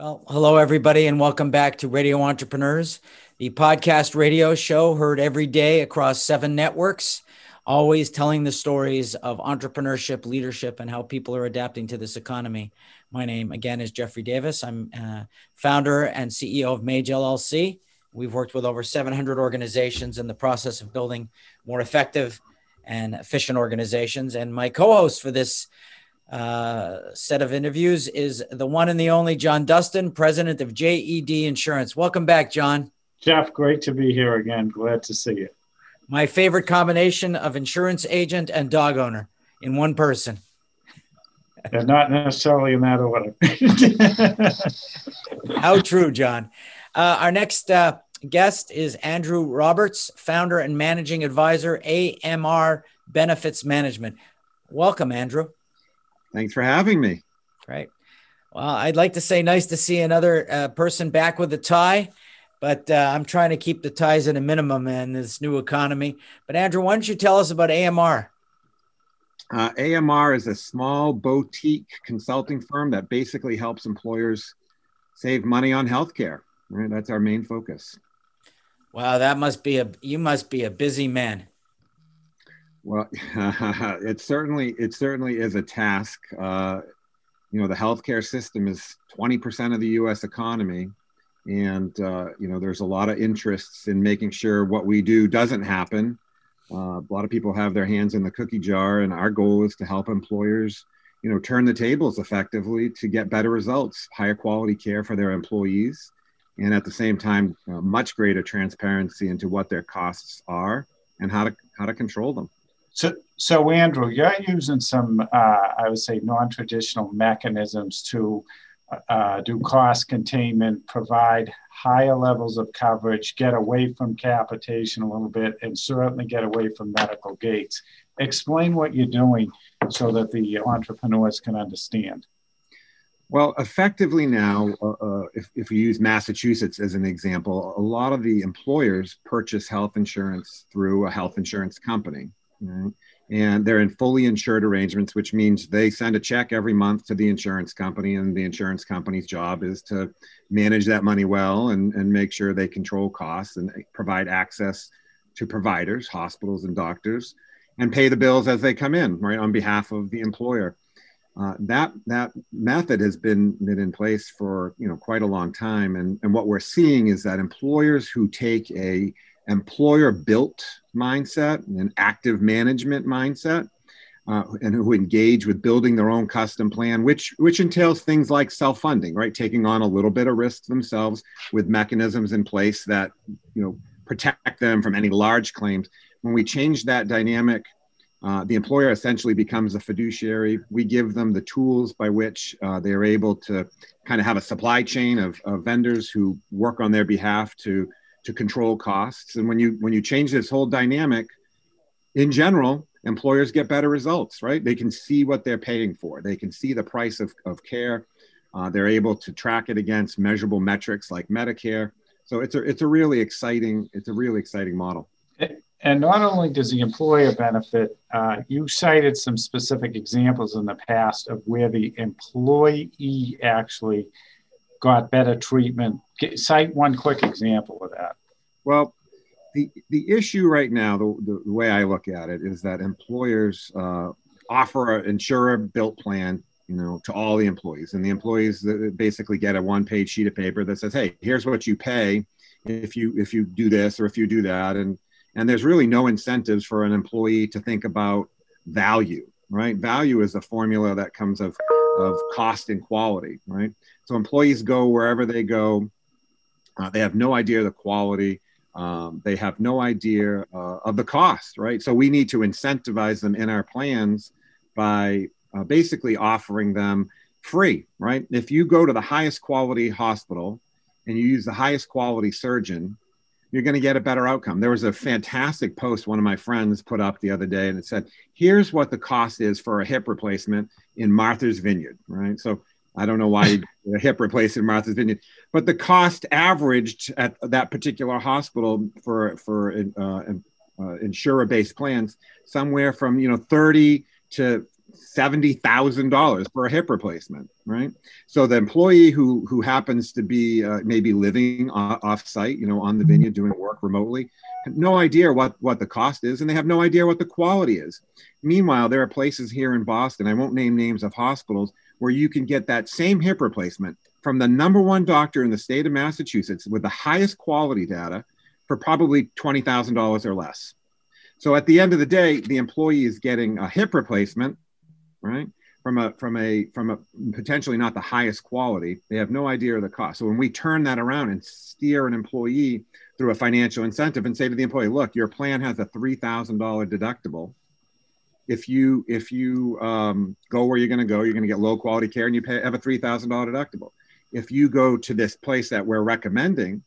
Well, hello, everybody, and welcome back to Radio Entrepreneurs, the podcast radio show heard every day across seven networks, always telling the stories of entrepreneurship, leadership, and how people are adapting to this economy. My name, again, is Jeffrey Davis. I'm uh, founder and CEO of Mage LLC. We've worked with over 700 organizations in the process of building more effective and efficient organizations. And my co host for this uh, set of interviews is the one and the only John Dustin, president of JED Insurance. Welcome back, John. Jeff, great to be here again. Glad to see you. My favorite combination of insurance agent and dog owner in one person. And not necessarily in that order. How true, John. Uh, our next uh, guest is Andrew Roberts, founder and managing advisor, AMR Benefits Management. Welcome, Andrew. Thanks for having me. Great. Well, I'd like to say nice to see another uh, person back with a tie, but uh, I'm trying to keep the ties at a minimum in this new economy. But Andrew, why don't you tell us about AMR? Uh, AMR is a small boutique consulting firm that basically helps employers save money on healthcare. Right, that's our main focus. Wow, that must be a you must be a busy man. Well, it certainly it certainly is a task. Uh, you know, the healthcare system is 20% of the U.S. economy, and uh, you know, there's a lot of interests in making sure what we do doesn't happen. Uh, a lot of people have their hands in the cookie jar, and our goal is to help employers, you know, turn the tables effectively to get better results, higher quality care for their employees, and at the same time, much greater transparency into what their costs are and how to how to control them. So, so Andrew, you're using some, uh, I would say, non-traditional mechanisms to uh, do cost containment, provide higher levels of coverage, get away from capitation a little bit, and certainly get away from medical gates. Explain what you're doing so that the entrepreneurs can understand. Well, effectively now, uh, uh, if, if we use Massachusetts as an example, a lot of the employers purchase health insurance through a health insurance company. Right? And they're in fully insured arrangements, which means they send a check every month to the insurance company, and the insurance company's job is to manage that money well and, and make sure they control costs and provide access to providers, hospitals, and doctors, and pay the bills as they come in, right, on behalf of the employer. Uh, that that method has been been in place for you know quite a long time, and and what we're seeing is that employers who take a employer built mindset, an active management mindset, uh, and who engage with building their own custom plan, which which entails things like self-funding, right? Taking on a little bit of risk themselves with mechanisms in place that you know protect them from any large claims. When we change that dynamic, uh, the employer essentially becomes a fiduciary. We give them the tools by which uh, they are able to kind of have a supply chain of, of vendors who work on their behalf to to control costs. And when you when you change this whole dynamic, in general, employers get better results, right? They can see what they're paying for. They can see the price of, of care. Uh, they're able to track it against measurable metrics like Medicare. So it's a it's a really exciting it's a really exciting model. And not only does the employer benefit, uh, you cited some specific examples in the past of where the employee actually got better treatment. Cite one quick example of that. Well, the, the issue right now, the, the, the way I look at it, is that employers uh, offer an insurer built plan you know to all the employees and the employees basically get a one page sheet of paper that says hey here's what you pay if you if you do this or if you do that and and there's really no incentives for an employee to think about value right value is a formula that comes of of cost and quality right so employees go wherever they go. Uh, they have no idea the quality. Um, they have no idea uh, of the cost, right? So we need to incentivize them in our plans by uh, basically offering them free, right? If you go to the highest quality hospital and you use the highest quality surgeon, you're going to get a better outcome. There was a fantastic post one of my friends put up the other day, and it said, "Here's what the cost is for a hip replacement in Martha's Vineyard." Right. So I don't know why a hip replacement Martha's Vineyard, but the cost averaged at that particular hospital for for uh, uh, insurer-based plans somewhere from you know 30 to $70,000 for a hip replacement, right? So the employee who who happens to be uh, maybe living off site, you know, on the vineyard doing work remotely, have no idea what what the cost is and they have no idea what the quality is. Meanwhile, there are places here in Boston, I won't name names of hospitals, where you can get that same hip replacement from the number one doctor in the state of Massachusetts with the highest quality data for probably $20,000 or less. So at the end of the day, the employee is getting a hip replacement right? From a from a from a potentially not the highest quality, they have no idea of the cost. So when we turn that around and steer an employee through a financial incentive and say to the employee, look, your plan has a three thousand dollar deductible. If you if you um, go where you're going to go, you're going to get low quality care, and you pay have a three thousand dollar deductible. If you go to this place that we're recommending,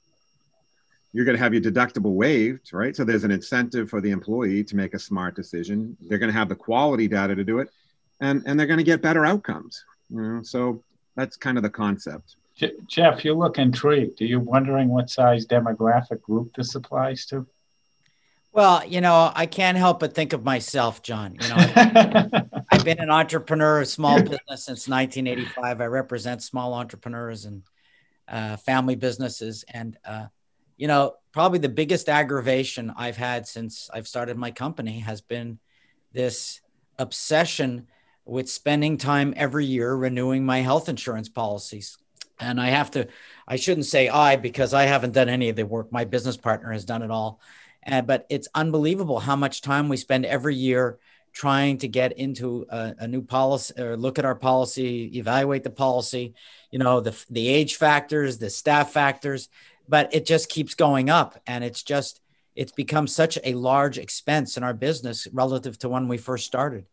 you're going to have your deductible waived, right? So there's an incentive for the employee to make a smart decision. They're going to have the quality data to do it and and they're going to get better outcomes. You know, so that's kind of the concept. Jeff, you look intrigued. Are you wondering what size demographic group this applies to? Well, you know, I can't help but think of myself, John. You know, I've been an entrepreneur of small business since 1985. I represent small entrepreneurs and uh, family businesses, and uh, you know, probably the biggest aggravation I've had since I've started my company has been this obsession with spending time every year renewing my health insurance policies. And I have to, I shouldn't say I because I haven't done any of the work. My business partner has done it all. And, but it's unbelievable how much time we spend every year trying to get into a, a, new policy or look at our policy, evaluate the policy, you know, the, the age factors, the staff factors, but it just keeps going up. And it's just, it's become such a large expense in our business relative to when we first started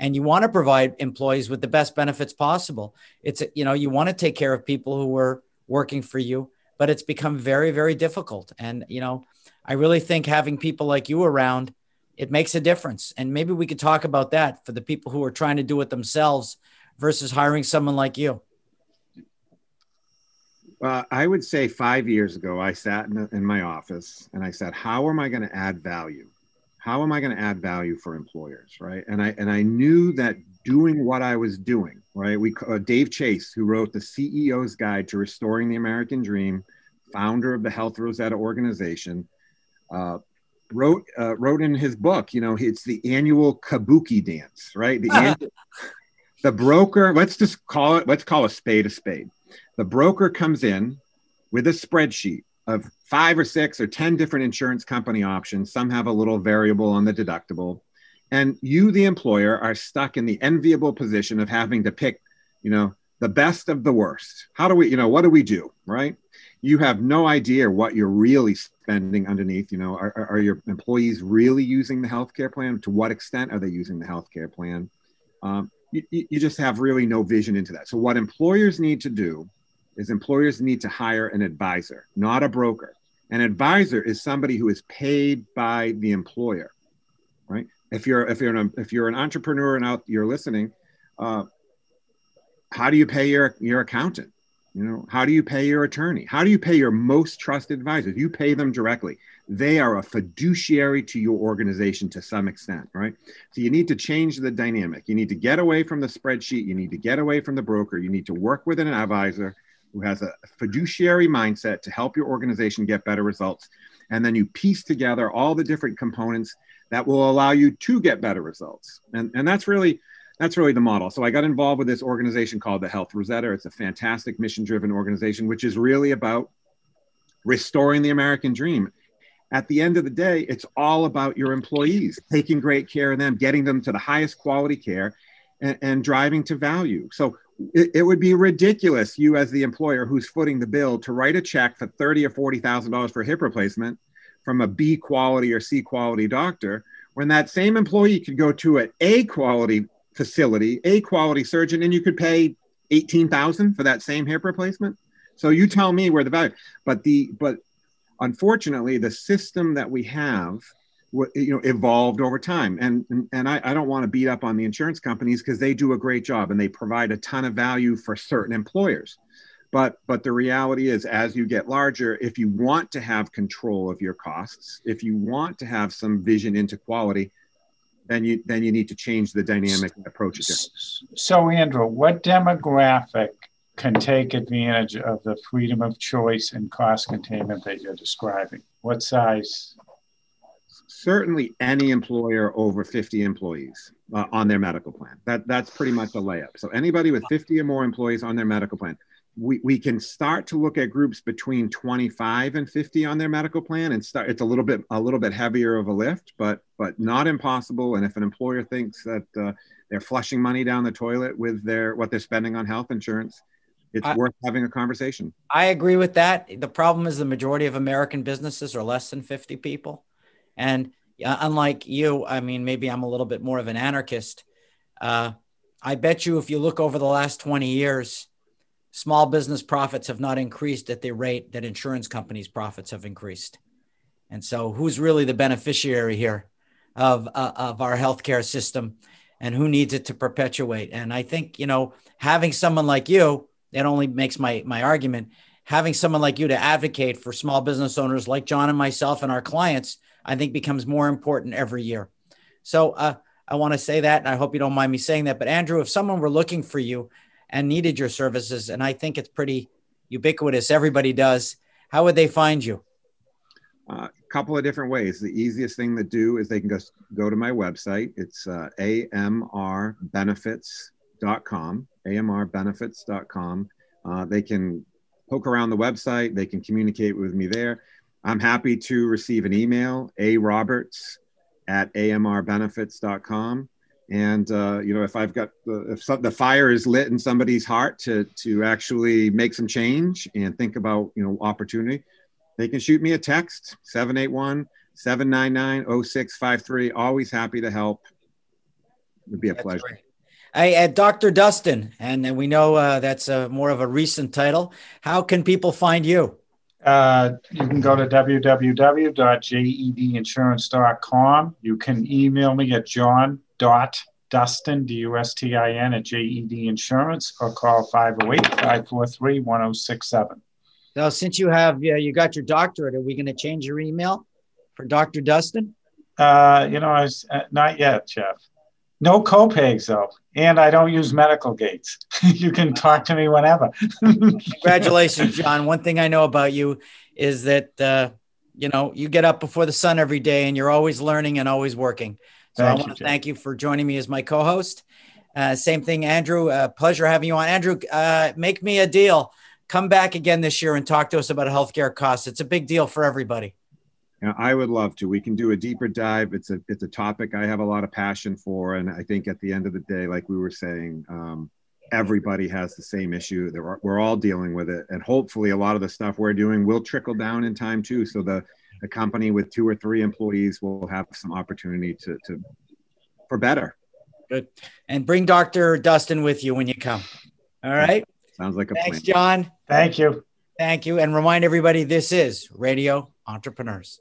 and you want to provide employees with the best benefits possible. It's you know you want to take care of people who are working for you but it's become very very difficult. And you know i really think having people like you around it makes a difference. And maybe we could talk about that for the people who are trying to do it themselves versus hiring someone like you. Uh, I would say five years ago, I sat in, in my office and I said, How am I going to add value? How am I going to add value for employers, right? And I and I knew that doing what I was doing, right? We uh, Dave Chase, who wrote the CEO's Guide to Restoring the American Dream, founder of the Health Rosetta organization, uh, wrote uh, wrote in his book, you know, it's the annual Kabuki dance, right? The annual, the broker, let's just call it, let's call a spade a spade. The broker comes in with a spreadsheet of five or six or 10 different insurance company options. Some have a little variable on the deductible. And you, the employer, are stuck in the enviable position of having to pick, you know, the best of the worst. How do we, you know, what do we do, right? You have no idea what you're really spending underneath. You know, are, are your employees really using the healthcare plan? To what extent are they using the healthcare plan? Um, you, you just have really no vision into that. So, what employers need to do is employers need to hire an advisor, not a broker. An advisor is somebody who is paid by the employer, right? If you're if you're an if you're an entrepreneur and out you're listening, uh, how do you pay your your accountant? You know, how do you pay your attorney? How do you pay your most trusted advisors? You pay them directly. They are a fiduciary to your organization to some extent, right? So you need to change the dynamic. You need to get away from the spreadsheet. You need to get away from the broker. You need to work with an advisor who has a fiduciary mindset to help your organization get better results. And then you piece together all the different components that will allow you to get better results. And, and that's really that's really the model. So I got involved with this organization called the Health Rosetta. It's a fantastic mission-driven organization, which is really about restoring the American dream. At the end of the day, it's all about your employees, taking great care of them, getting them to the highest quality care, and, and driving to value. So it, it, would be ridiculous you as the employer who's footing the bill to write a check for thirty or forty thousand dollars for hip replacement from a B quality or C quality doctor when that same employee could go to an A quality facility, A quality surgeon, and you could pay eighteen thousand for that same hip replacement. So you tell me where the value, but the but unfortunately the system that we have you know evolved over time and and I, I don't want to beat up on the insurance companies because they do a great job and they provide a ton of value for certain employers but but the reality is as you get larger if you want to have control of your costs if you want to have some vision into quality then you then you need to change the dynamic and approach it. So, Andrew, what demographic can take advantage of the freedom of choice and cost containment that you're describing? What size? Certainly, any employer over 50 employees uh, on their medical plan. That that's pretty much a layup. So anybody with 50 or more employees on their medical plan we, we can start to look at groups between 25 and 50 on their medical plan and start it's a little bit a little bit heavier of a lift but but not impossible and if an employer thinks that uh, they're flushing money down the toilet with their what they're spending on health insurance it's I, worth having a conversation i agree with that the problem is the majority of american businesses are less than 50 people and uh, unlike you i mean maybe i'm a little bit more of an anarchist uh, i bet you if you look over the last 20 years small business profits have not increased at the rate that insurance companies' profits have increased. And so, who's really the beneficiary here of, uh, of our healthcare system and who needs it to perpetuate? And I think, you know, having someone like you, that only makes my, my argument, having someone like you to advocate for small business owners like John and myself and our clients, I think becomes more important every year. So, uh, I want to say that, and I hope you don't mind me saying that. But Andrew, if someone were looking for you and needed your services, and I think it's pretty ubiquitous, everybody does, how would they find you? A uh, couple of different ways. The easiest thing to do is they can go, go to my website. It's uh, amrbenefits.com, amrbenefits.com. Uh, they can poke around the website. They can communicate with me there. I'm happy to receive an email, a roberts at amrbenefits.com and uh, you know if i've got the, if some, the fire is lit in somebody's heart to to actually make some change and think about you know opportunity they can shoot me a text 781 799 0653 always happy to help it would be a that's pleasure great. Hey, uh, Dr. Dustin, and we know uh, that's a, more of a recent title. How can people find you? Uh, you can go to www.jedinsurance.com. You can email me at john Dustin, D-U-S-T-I-N at JED Insurance or call 508-543-1067. So since you have, yeah, you got your doctorate, are we going to change your email for Dr. Dustin? Uh, you know, I was, uh, not yet, Jeff. No copays though, and I don't use medical gates. you can talk to me whenever. Congratulations, John. One thing I know about you is that uh, you know you get up before the sun every day, and you're always learning and always working. So thank I want to thank you for joining me as my co-host. Uh, same thing, Andrew. Uh, pleasure having you on. Andrew, uh, make me a deal. Come back again this year and talk to us about healthcare costs. It's a big deal for everybody. Yeah, I would love to. We can do a deeper dive. It's a it's a topic I have a lot of passion for, and I think at the end of the day, like we were saying, um, everybody has the same issue. We're, we're all dealing with it, and hopefully, a lot of the stuff we're doing will trickle down in time too. So the a company with two or three employees will have some opportunity to, to for better. Good. And bring Dr. Dustin with you when you come. All right. Sounds like a plan. Thanks, plan. John. Thank you. Thank you. And remind everybody this is Radio Entrepreneurs.